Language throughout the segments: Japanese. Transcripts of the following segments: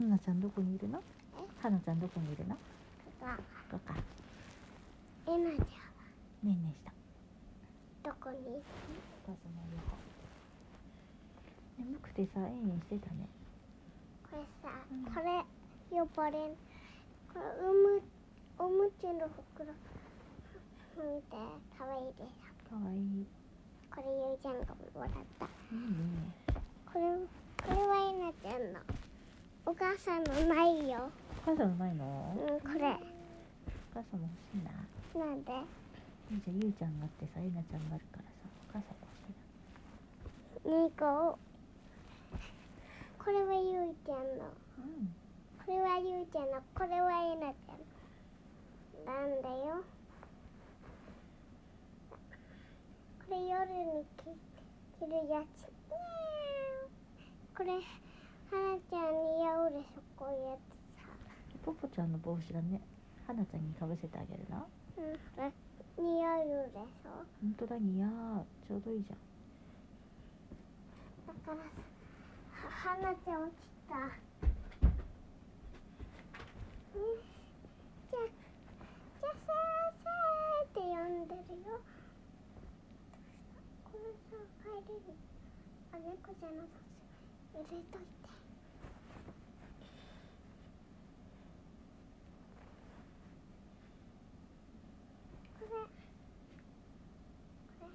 はなちゃんどこにいるの？えはなちゃんどこにいるの？ここ。かえなちゃん。はねえねえした。どこにお母さんの横。眠くてさえんえんしてたね。これさ、うんこれ呼ばれん。これおむおむつの袋。見て。かわいいでしょ。かわい。いこれゆうちゃんがもらった。いいねこれこれはえなちゃんのお母さんのないよ。お母さんうまいの？うんこれ。お母さんも欲しいな。なんで？じゃんゆうちゃんがあってさえなちゃんがあるからさお母さんも欲しいな。猫これはゆうちゃんの。うん。これはゆうちゃんの。これはえなちゃんなんだよ。これ夜に着着るやつ。これはなちゃんに合うでしょこういうやつさ。ポポちゃんの帽子だね。はなちゃんにかぶせてあげるのうん。似合うでしょ。ほんとだ似合う。ちょうどいいじゃん。だからさははなちゃん落ちた。うんじゃじゃせーせーって呼んでるよ。これさ帰れるあ猫じゃなくて入れといてこれこ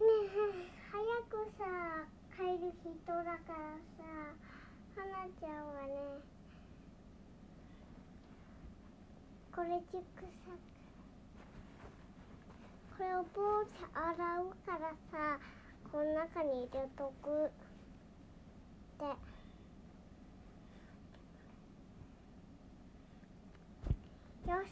れねえ早くさ帰る人だからさはなちゃんはねこれチックサこれを棒で洗うからさこの中に入れとくでよし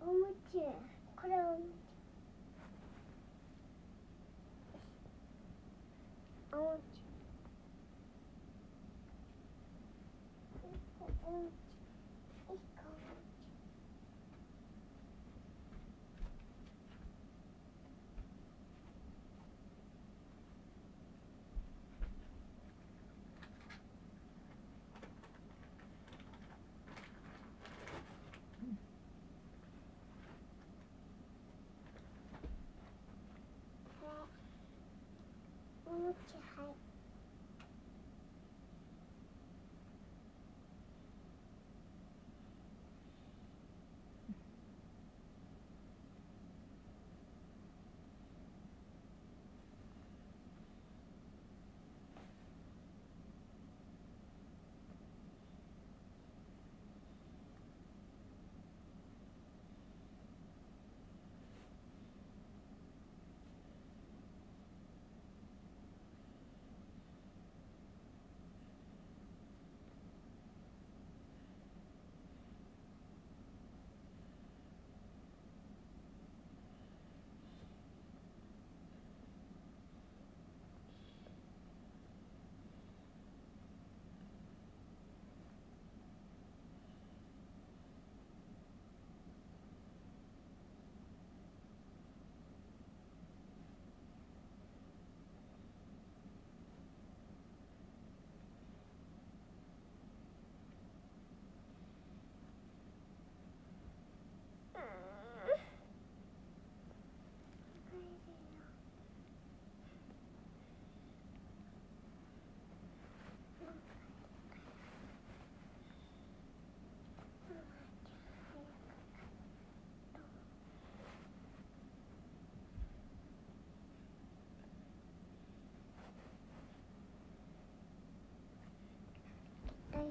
おむつこれおむつおむ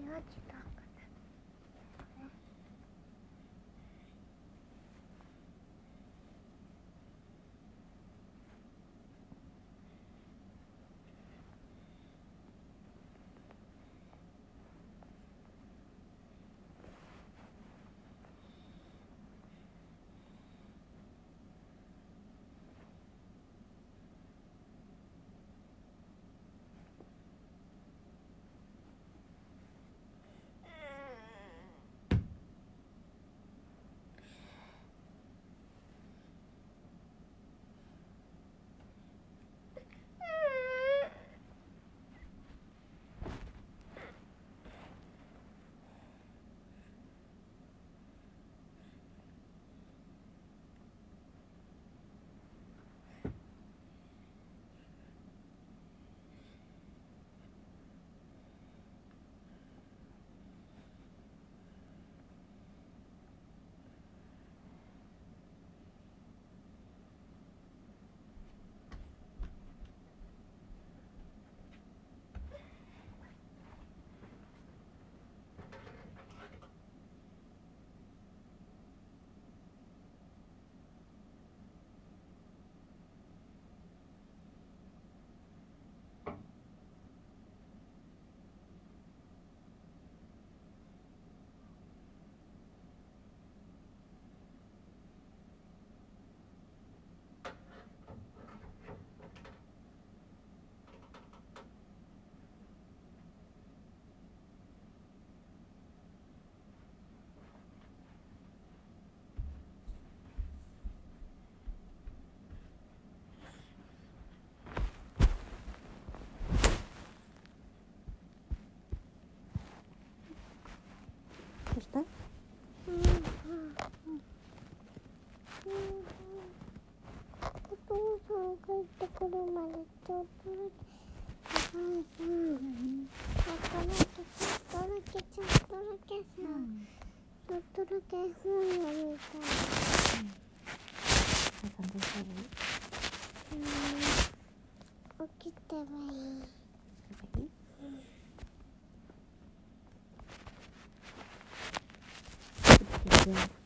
だよちょけ本読みたいお母さんどうしたのうん。起きてばいい。起きてばいい。起きてよお母